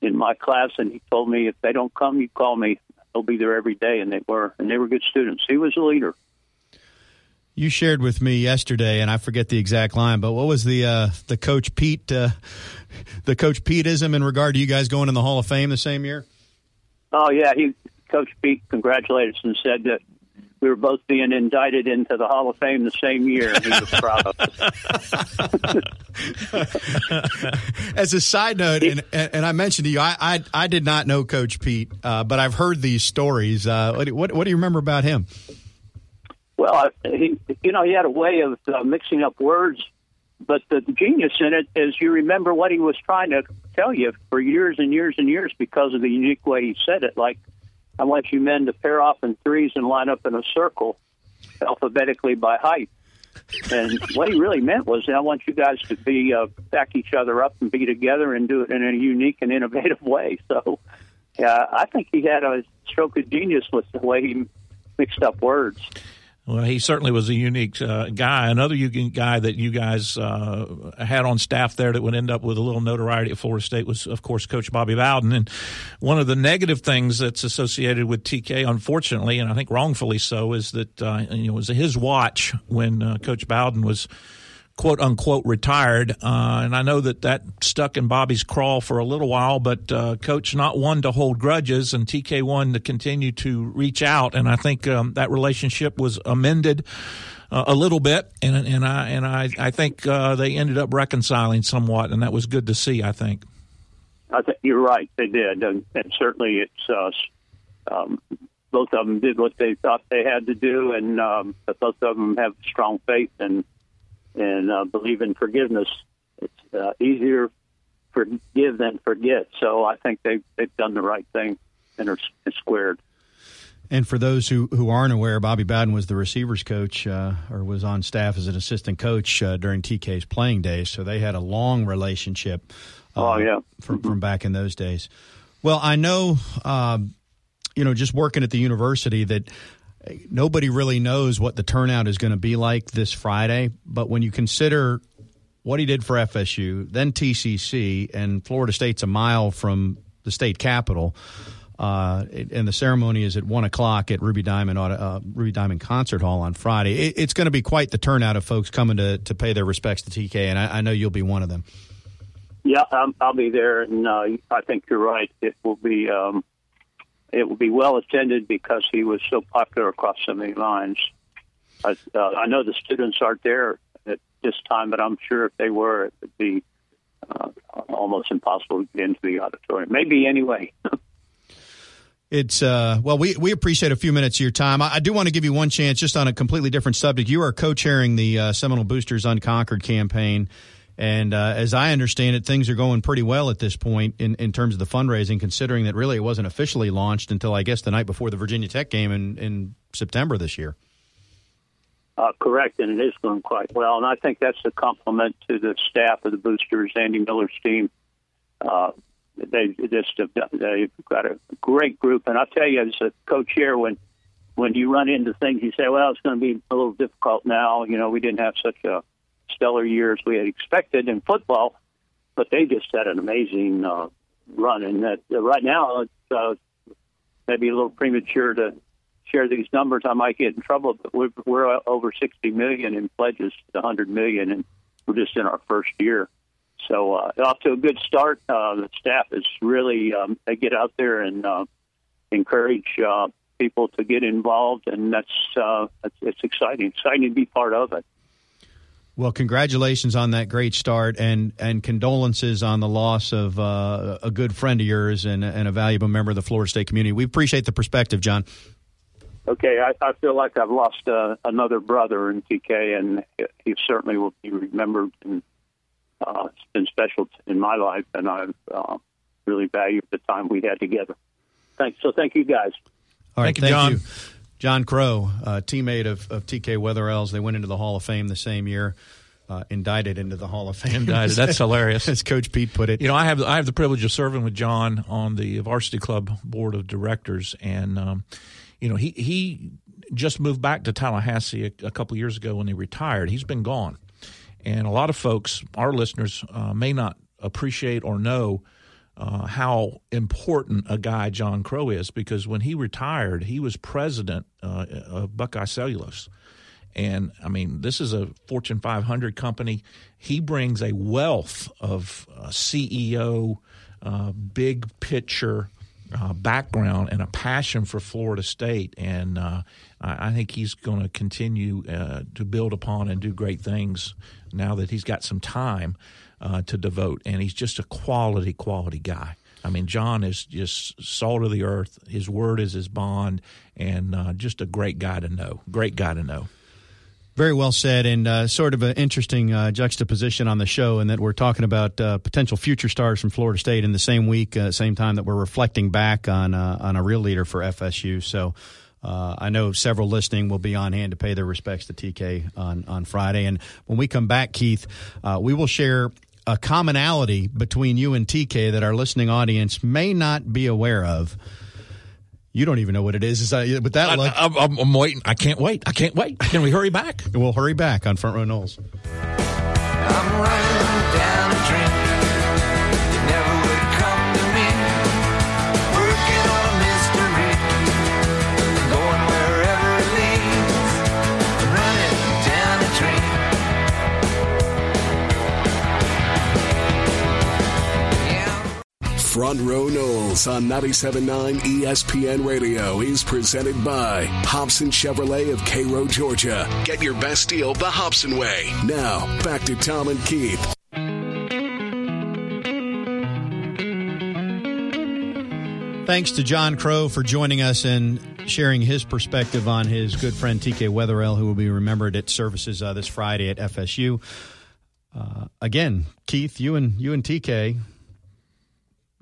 in my class. And he told me, if they don't come, you call me. I'll be there every day. And they were, and they were good students. He was a leader. You shared with me yesterday, and I forget the exact line, but what was the uh, the coach Pete uh, the coach Peteism in regard to you guys going in the Hall of Fame the same year? Oh yeah, he Coach Pete congratulated us and said that we were both being indicted into the Hall of Fame the same year, and he was proud of us. As a side note, and, and I mentioned to you, I I, I did not know Coach Pete, uh, but I've heard these stories. Uh, what, what, what do you remember about him? Well, he, you know, he had a way of uh, mixing up words, but the genius in it is you remember what he was trying to tell you for years and years and years because of the unique way he said it. Like, I want you men to pair off in threes and line up in a circle, alphabetically by height. And what he really meant was, I want you guys to be uh, back each other up and be together and do it in a unique and innovative way. So, yeah, I think he had a stroke of genius with the way he mixed up words. Well, he certainly was a unique uh, guy. Another unique guy that you guys uh, had on staff there that would end up with a little notoriety at Florida State was, of course, Coach Bobby Bowden. And one of the negative things that's associated with TK, unfortunately, and I think wrongfully so, is that uh, you know, it was his watch when uh, Coach Bowden was quote unquote retired. Uh, and I know that that stuck in Bobby's crawl for a little while, but uh, coach not one to hold grudges and TK one to continue to reach out. And I think um, that relationship was amended. Uh, a little bit, and and I and I I think uh, they ended up reconciling somewhat, and that was good to see. I think. I think you're right. They did, and, and certainly it's uh, um, both of them did what they thought they had to do, and um, both of them have strong faith and and uh, believe in forgiveness. It's uh, easier forgive than forget. So I think they've they've done the right thing and are squared. And for those who, who aren't aware, Bobby Bowden was the receivers coach uh, or was on staff as an assistant coach uh, during TK's playing days. So they had a long relationship. Uh, oh yeah, from mm-hmm. from back in those days. Well, I know, um, you know, just working at the university that nobody really knows what the turnout is going to be like this Friday. But when you consider what he did for FSU, then TCC, and Florida State's a mile from the state capital, uh, and the ceremony is at one o'clock at Ruby Diamond uh, Ruby Diamond Concert Hall on Friday. It, it's going to be quite the turnout of folks coming to to pay their respects to TK, and I, I know you'll be one of them. Yeah, um, I'll be there, and uh, I think you're right. It will be um, it will be well attended because he was so popular across so many lines. I, uh, I know the students aren't there at this time, but I'm sure if they were, it would be uh, almost impossible to get into the auditorium. Maybe anyway. It's uh, well, we we appreciate a few minutes of your time. I, I, do want to give you one chance, just on a completely different subject. You are co-chairing the uh, Seminole Boosters Unconquered campaign. And uh, as I understand it, things are going pretty well at this point in, in terms of the fundraising, considering that really it wasn't officially launched until I guess the night before the Virginia Tech game in, in September this year. Uh, correct, and it is going quite well. And I think that's a compliment to the staff of the Boosters, Andy Miller's team. Uh, they just have done, they've got a great group, and I'll tell you, as a co-chair, when when you run into things, you say, "Well, it's going to be a little difficult now." You know, we didn't have such a stellar years we had expected in football, but they just had an amazing uh, run. And that uh, right now, it's uh, maybe a little premature to share these numbers. I might get in trouble, but we're, we're over 60 million in pledges, 100 million, and we're just in our first year. So uh, off to a good start. Uh, the staff is really um, they get out there and uh, encourage uh, people to get involved, and that's uh, it's, it's exciting. Exciting to be part of it. Well, congratulations on that great start, and and condolences on the loss of uh, a good friend of yours and, and a valuable member of the Florida State community. We appreciate the perspective, John. Okay, I, I feel like I've lost uh, another brother in TK, and he certainly will be remembered. And uh, it's been special in my life, and I've uh, really valued the time we had together. Thanks. So, thank you guys. All right, thank you, John. You. John Crow, uh, teammate of, of TK Wetherells, they went into the Hall of Fame the same year. uh, indicted into the Hall of Fame. Indicted. That's hilarious. As Coach Pete put it. You know, I have I have the privilege of serving with John on the varsity club board of directors, and um, you know he he just moved back to Tallahassee a, a couple years ago when he retired. He's been gone, and a lot of folks, our listeners, uh, may not appreciate or know. Uh, how important a guy John Crow is because when he retired, he was president uh, of Buckeye Cellulose. And I mean, this is a Fortune 500 company. He brings a wealth of uh, CEO, uh, big picture uh, background, and a passion for Florida State. And uh, I, think he's going to continue to build upon and do great things now that he's got some time uh, to devote. And he's just a quality, quality guy. I mean, John is just salt of the earth. His word is his bond, and just a great guy to know. Great guy to know. Very well said, and uh, sort of an interesting uh, juxtaposition on the show, in that we're talking about uh, potential future stars from Florida State in the same week, uh, same time that we're reflecting back on uh, on a real leader for FSU. So. Uh, I know several listening will be on hand to pay their respects to TK on, on Friday. And when we come back, Keith, we will share a commonality between you and TK that our listening audience may not be aware of. You don't even know what it is. is that, with that luck, I, am waiting. I can't wait. I can't wait. Can we hurry back? We'll hurry back on Front Row Noles. Front Row Noles on 97.9 ESPN Radio is presented by Hobson Chevrolet of Cairo, Georgia. Get your best deal the Hobson way. Now, back to Tom and Keith. Thanks to John Crow for joining us and sharing his perspective on his good friend TK Wetherell, who will be remembered at services uh, this Friday at FSU. Uh, again, Keith, you and you and TK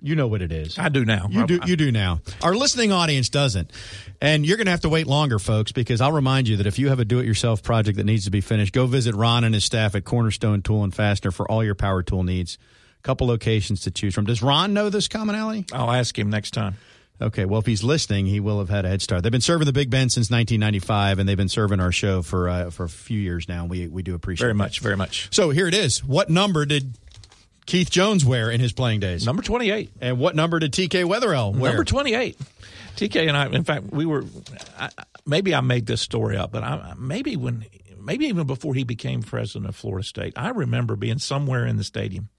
you know what it is. I do now. You do. You do now. Our listening audience doesn't, and you're going to have to wait longer, folks. Because I'll remind you that if you have a do-it-yourself project that needs to be finished, go visit Ron and his staff at Cornerstone Tool and Fastener for all your power tool needs. A couple locations to choose from. Does Ron know this commonality? I'll ask him next time. Okay, well, if he's listening, he will have had a head start. They've been serving the Big Bend since 1995, and they've been serving our show for uh, for a few years now. We we do appreciate it. very that. much, very much. So here it is. What number did Keith Jones wear in his playing days? Number 28. And what number did TK Wetherell wear? Number 28. TK and I, in fact, we were, I, maybe I made this story up, but I, maybe when, maybe even before he became president of Florida State, I remember being somewhere in the stadium.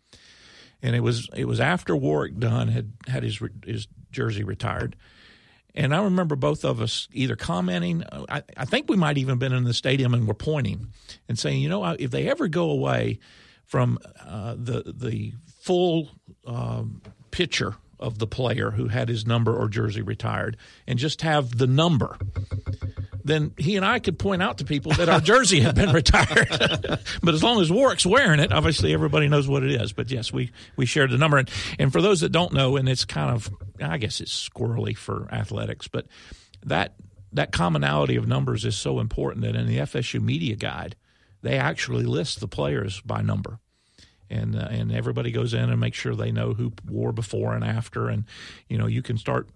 And it was it was after Warrick Dunn had had his his jersey retired, and I remember both of us either commenting. I, I think we might even been in the stadium and were pointing and saying, you know, if they ever go away, from uh, the the full um, picture of the player who had his number or jersey retired, and just have the number. Then he and I could point out to people that our jersey had been retired. but as long as Warrick's wearing it, obviously everybody knows what it is. But yes, we we shared the number, and and for those that don't know, and it's kind of I guess it's squirrely for athletics, but that that commonality of numbers is so important that in the FSU media guide they actually list the players by number. And, uh, and everybody goes in and makes sure they know who wore before and after. And, you know, you can start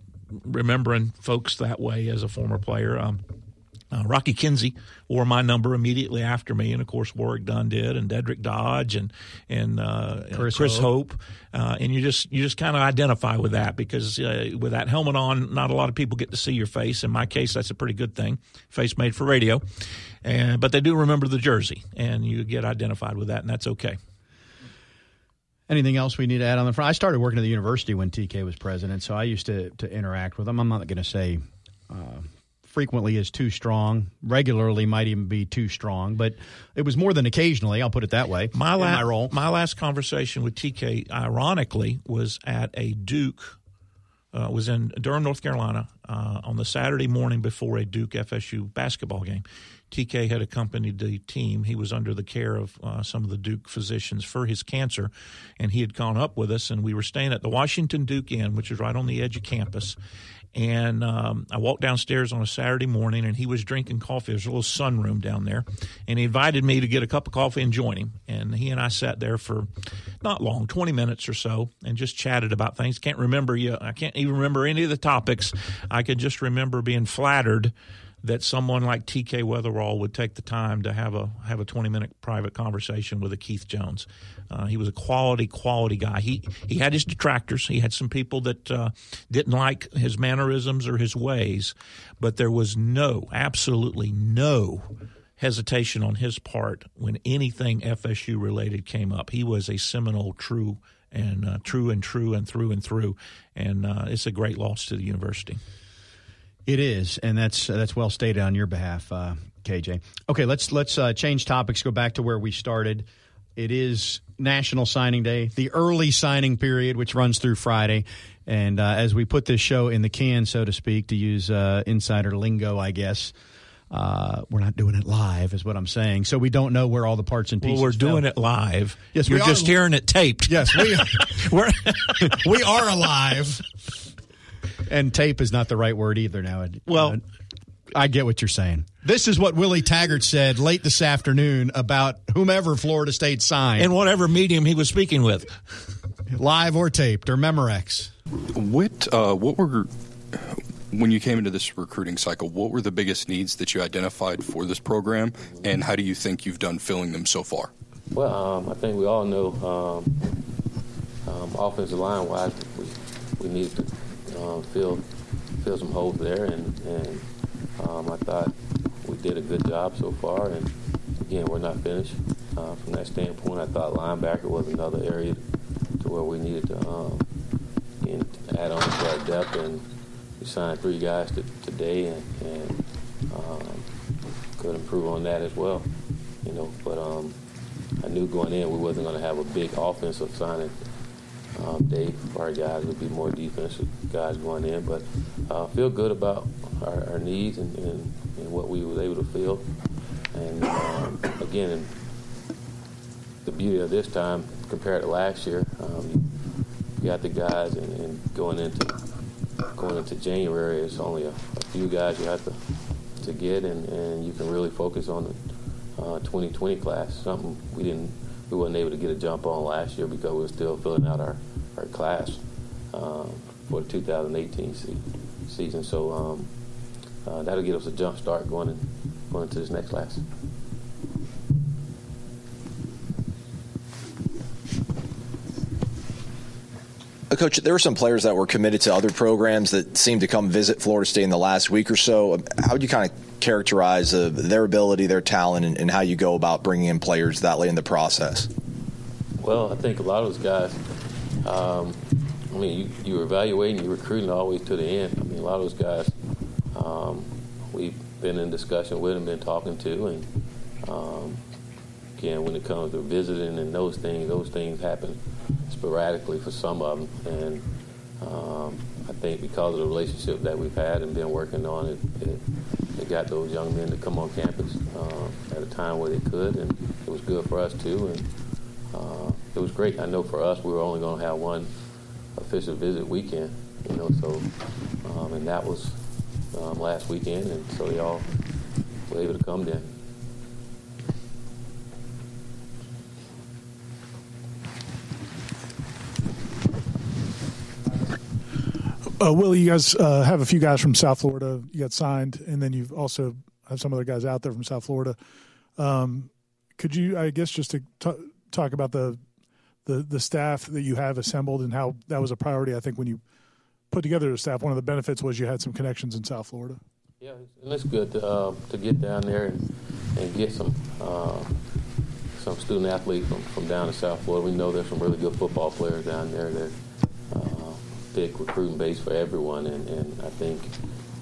remembering folks that way as a former player. Um, uh, Rocky Kinsey wore my number immediately after me, and of course Warrick Dunn did, and Dedrick Dodge, and and uh, Chris, Chris, Hope, Hope. Uh, and you just you just kind of identify with that because uh, with that helmet on, not a lot of people get to see your face. In my case, that's a pretty good thing. Face made for radio, and but they do remember the jersey, and you get identified with that, and that's okay. Anything else we need to add on the front? I started working at the university when TK was president, so I used to to interact with him. I'm not going to say uh, frequently is too strong. Regularly might even be too strong, but it was more than occasionally. I'll put it that way. My, la- my role. My last conversation with TK, ironically, was at a Duke. Uh, was in Durham, North Carolina, uh, on the Saturday morning before a Duke FSU basketball game. TK had accompanied the team. He was under the care of uh, some of the Duke physicians for his cancer, and he had gone up with us, and we were staying at the Washington Duke Inn, which is right on the edge of campus And um, I walked downstairs on a Saturday morning, and he was drinking coffee. There's a little sunroom down there, and he invited me to get a cup of coffee and join him. And he and I sat there for not long, 20 minutes or so, and just chatted about things. Can't remember you. I can't even remember any of the topics. I could just remember being flattered that someone like TK Wetherell would take the time to have a have a 20 minute private conversation with a Keith Jones. Uh, he was a quality quality guy. He he had his detractors. He had some people that uh, didn't like his mannerisms or his ways, but there was no absolutely no hesitation on his part when anything FSU related came up. He was a Seminole true and uh, true and true and through and through, and uh, it's a great loss to the university. It is, and that's uh, that's well stated on your behalf, uh, KJ. Okay, let's let's uh, change topics. Go back to where we started. It is National Signing Day, the early signing period, which runs through Friday. And uh, as we put this show in the can, so to speak, to use uh, insider lingo, I guess. Uh, we're not doing it live, is what I'm saying. So we don't know where all the parts and pieces. Well, we're fell. doing it live. Yes, you're we just hearing it taped. Yes, we we're we are alive. And tape is not the right word either now. Well, Uh, I get what you're saying. This is what Willie Taggart said late this afternoon about whomever Florida State signed, in whatever medium he was speaking with. live or taped or Memorex. What uh, what were when you came into this recruiting cycle? What were the biggest needs that you identified for this program, and how do you think you've done filling them so far? Well, um, I think we all know um, um, offensive line wise, we, we need to um, fill fill some holes there, and, and um, I thought we did a good job so far. And again, we're not finished uh, from that standpoint. I thought linebacker was another area to where we needed to um, again, add on to depth, and we signed three guys to, today, and, and um, could improve on that as well. You know, but um, I knew going in we wasn't going to have a big offensive signing. Um, Dave, our guys would be more defensive guys going in, but uh, feel good about our, our needs and, and, and what we was able to fill. And um, again, the beauty of this time compared to last year, um, you got the guys, and, and going into going into January, it's only a, a few guys you have to to get, and, and you can really focus on the uh, 2020 class. Something we didn't, we wasn't able to get a jump on last year because we were still filling out our our class um, for the 2018 se- season. So um, uh, that'll give us a jump start going in, going into this next class. Coach, there were some players that were committed to other programs that seemed to come visit Florida State in the last week or so. How would you kind of characterize uh, their ability, their talent, and, and how you go about bringing in players that late in the process? Well, I think a lot of those guys, um, I mean, you, you're evaluating, you're recruiting always to the end. I mean, a lot of those guys, um, we've been in discussion with and been talking to, and um, again, when it comes to visiting and those things, those things happen sporadically for some of them, and um, I think because of the relationship that we've had and been working on it, it, it got those young men to come on campus uh, at a time where they could, and it was good for us too, and uh, it was great. I know for us, we were only going to have one official visit weekend, you know, so um, and that was um, last weekend, and so they all were able to come then. Uh, Willie, you guys uh, have a few guys from South Florida. You got signed, and then you've also have some other guys out there from South Florida. Um, could you, I guess, just to t- talk about the, the the staff that you have assembled and how that was a priority? I think when you put together the staff, one of the benefits was you had some connections in South Florida. Yeah, it's good to, uh, to get down there and, and get some uh, some student athletes from, from down in South Florida. We know there's some really good football players down there. They're big recruiting base for everyone, and, and I think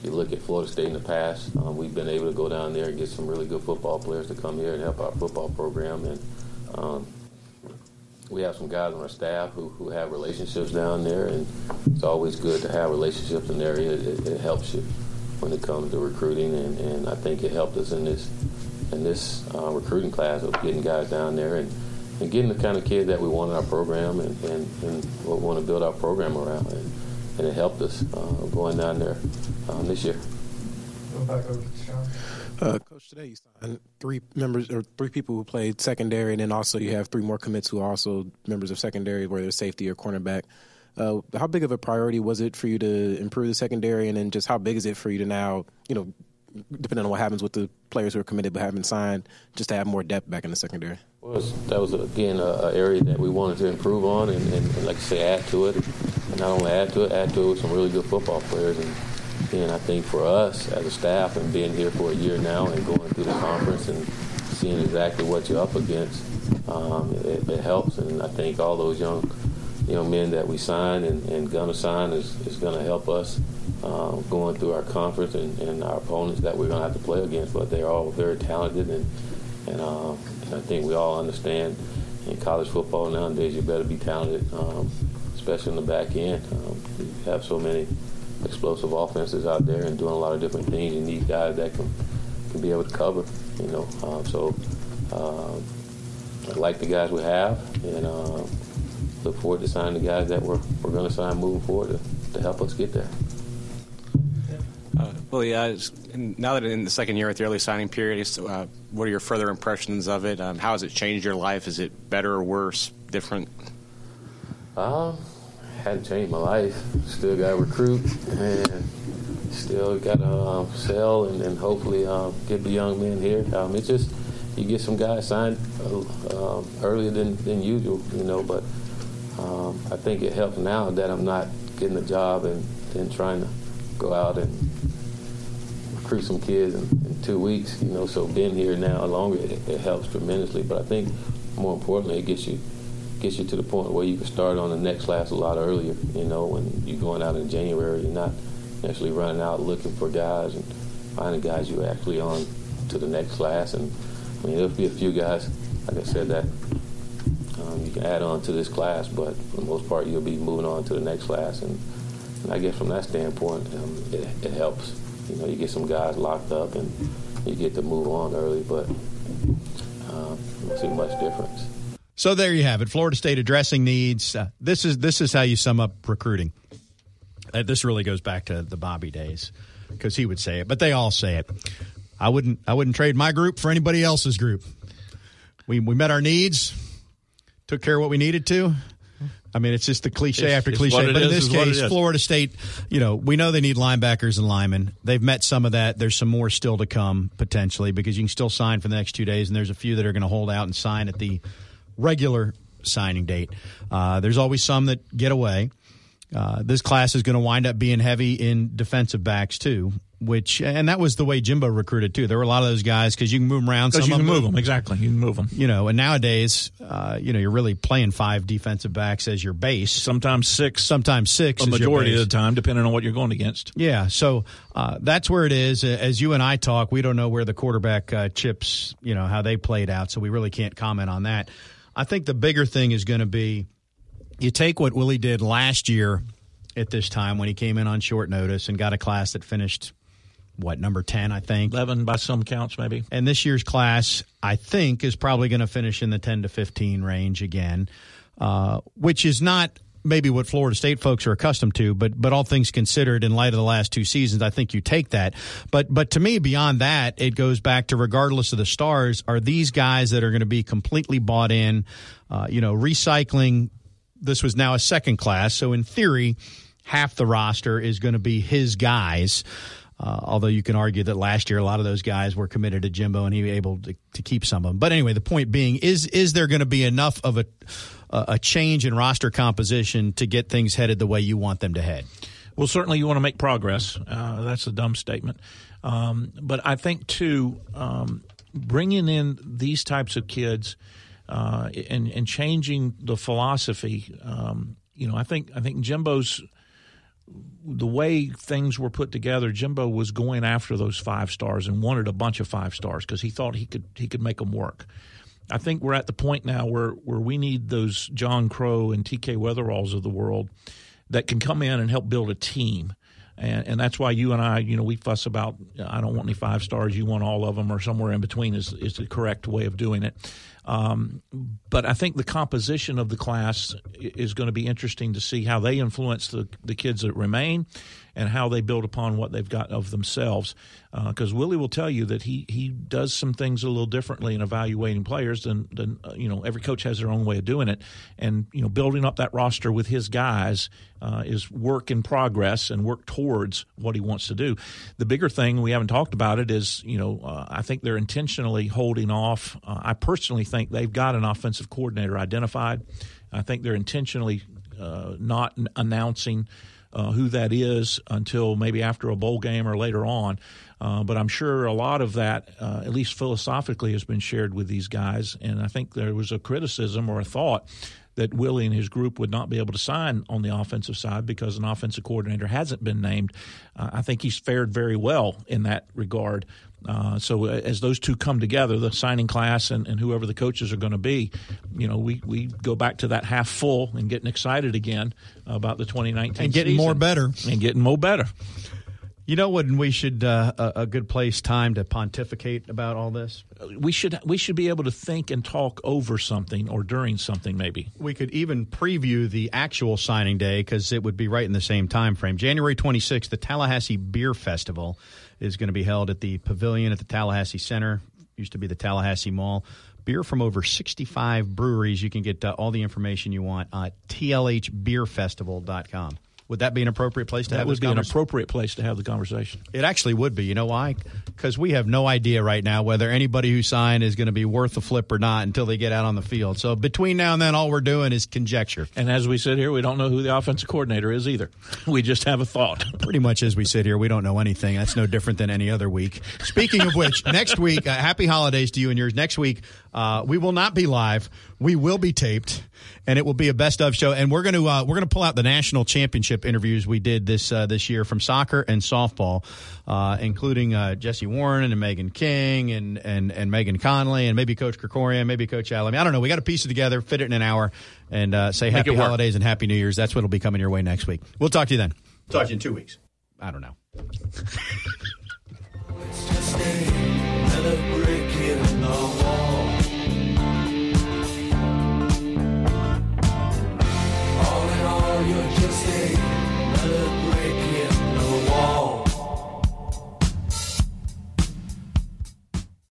you look at Florida State in the past, um, we've been able to go down there and get some really good football players to come here and help our football program. And um, we have some guys on our staff who, who have relationships down there, and it's always good to have relationships in the area. It, it helps you when it comes to recruiting, and, and I think it helped us in this in this uh, recruiting class of getting guys down there and, and getting the kind of kid that we want in our program and, and, and what we want to build our program around. And, and it helped us uh, going down there um, this year. back over to Sean. Uh, Coach, today you signed three members or three people who played secondary, and then also you have three more commits who are also members of secondary, whether they're safety or cornerback. Uh, how big of a priority was it for you to improve the secondary, and then just how big is it for you to now, you know, depending on what happens with the players who are committed but haven't signed, just to have more depth back in the secondary? Well, that was again an area that we wanted to improve on, and, and, and like I say, add to it. And not only add to it, add to it with some really good football players. And I think for us as a staff and being here for a year now and going through the conference and seeing exactly what you're up against, um, it, it, helps. And I think all those young young men that we signed and, and gonna sign is, is going to help us uh, going through our conference and, and, our opponents that we're going to have to play against. But they're all very talented, and and, uh, and I think we all understand in college football nowadays you better be talented, um, especially in the back end. Um, you have so many explosive offenses out there and doing a lot of different things. You need guys that can can be able to cover. You know, uh, so uh, I like the guys we have, and uh, look forward to signing the guys that we're we're going to sign moving forward to, to help us get there. Well, yeah. Now that in the second year at the early signing period, uh, what are your further impressions of it? Um, how has it changed your life? Is it better or worse, different? Um, hadn't changed my life. Still got to recruit and still got to um, sell and, and hopefully um, get the young men here. Um, it's just you get some guys signed uh, um, earlier than, than usual, you know. But um, I think it helps now that I'm not getting a job and then trying to go out and recruit some kids in, in two weeks, you know. So being here now longer, it, it helps tremendously. But I think more importantly, it gets you gets you to the point where you can start on the next class a lot earlier. You know, when you're going out in January, you're not necessarily running out looking for guys and finding guys you're actually on to the next class. And I mean, there'll be a few guys, like I said, that um, you can add on to this class, but for the most part, you'll be moving on to the next class. And, and I guess from that standpoint, um, it, it helps. You know, you get some guys locked up and you get to move on early, but uh, I don't see much difference. So there you have it. Florida State addressing needs. Uh, this is this is how you sum up recruiting. Uh, this really goes back to the Bobby days because he would say it, but they all say it. I wouldn't I wouldn't trade my group for anybody else's group. We we met our needs, took care of what we needed to. I mean, it's just the cliche it's, after cliche. But in this case, Florida State, you know, we know they need linebackers and linemen. They've met some of that. There's some more still to come potentially because you can still sign for the next two days, and there's a few that are going to hold out and sign at the regular signing date. Uh, there's always some that get away. Uh, this class is going to wind up being heavy in defensive backs too, which and that was the way Jimbo recruited too. There were a lot of those guys because you can move them around. Some you can move them exactly. You can move them. You know, and nowadays, uh, you know, you're really playing five defensive backs as your base. Sometimes six. Sometimes six. A majority of the time, depending on what you're going against. Yeah, so uh, that's where it is. As you and I talk, we don't know where the quarterback uh, chips, you know, how they played out, so we really can't comment on that. I think the bigger thing is going to be you take what Willie did last year at this time when he came in on short notice and got a class that finished what number 10 i think 11 by some counts maybe and this year's class i think is probably going to finish in the 10 to 15 range again uh, which is not maybe what Florida State folks are accustomed to, but but all things considered, in light of the last two seasons, I think you take that. But but to me, beyond that, it goes back to regardless of the stars, are these guys that are going to be completely bought in? Uh, you know, recycling. This was now a second class, so in theory, half the roster is going to be his guys. Uh, although you can argue that last year a lot of those guys were committed to Jimbo and he was able to, to keep some of them. But anyway, the point being is is there going to be enough of a a change in roster composition to get things headed the way you want them to head? Well, certainly you want to make progress. Uh, that's a dumb statement. Um, but I think, too, um, bringing in these types of kids uh, and, and changing the philosophy, um, you know, I think, I think Jimbo's the way things were put together, Jimbo was going after those five stars and wanted a bunch of five stars because he thought he could he could make them work. I think we're at the point now where where we need those John Crow and TK Wetherells of the world that can come in and help build a team. and and that's why you and I, you know, we fuss about. I don't want any five stars. You want all of them, or somewhere in between is is the correct way of doing it. Um, but I think the composition of the class is going to be interesting to see how they influence the, the kids that remain and how they build upon what they've got of themselves. Because uh, Willie will tell you that he he does some things a little differently in evaluating players than than uh, you know every coach has their own way of doing it, and you know building up that roster with his guys uh, is work in progress and work towards what he wants to do. The bigger thing we haven't talked about it is you know uh, I think they're intentionally holding off. Uh, I personally think they've got an offensive coordinator identified. I think they're intentionally uh, not announcing uh, who that is until maybe after a bowl game or later on. Uh, but I'm sure a lot of that, uh, at least philosophically, has been shared with these guys. And I think there was a criticism or a thought that Willie and his group would not be able to sign on the offensive side because an offensive coordinator hasn't been named. Uh, I think he's fared very well in that regard. Uh, so uh, as those two come together, the signing class and, and whoever the coaches are going to be, you know, we, we go back to that half full and getting excited again about the 2019 and getting more better and getting more better. You know when we should uh, a, a, good place time to pontificate about all this? We should we should be able to think and talk over something or during something maybe. We could even preview the actual signing day because it would be right in the same time frame. January 26th, the Tallahassee Beer Festival is going to be held at the Pavilion at the Tallahassee Center. Used to be the Tallahassee Mall. Beer from over 65 breweries. You can get uh, all the information you want at tlhbeerfestival.com. Would that be an appropriate place to that have would be an appropriate place to have the conversation. It actually would be. You know why? Because we have no idea right now whether anybody who signed is going to be worth a flip or not until they get out on the field. So between now and then, all we're doing is conjecture. And as we sit here, we don't know who the offensive coordinator is either. We just have a thought. Pretty much as we sit here, we don't know anything. That's no different than any other week. Speaking of which, next week, uh, happy holidays to you and yours. Next week, uh, we will not be live. We will be taped, and it will be a best of show. And we're going to uh, we're going to pull out the national championship interviews we did this uh, this year from soccer and softball, uh, including uh, Jessie Warren and Megan King and and and Megan Connolly and maybe Coach Krikorian, maybe Coach Allen. I don't know. We got to piece it together, fit it in an hour, and uh, say Make happy holidays and happy New Year's. That's what'll be coming your way next week. We'll talk to you then. Talk to you in two weeks. I don't know.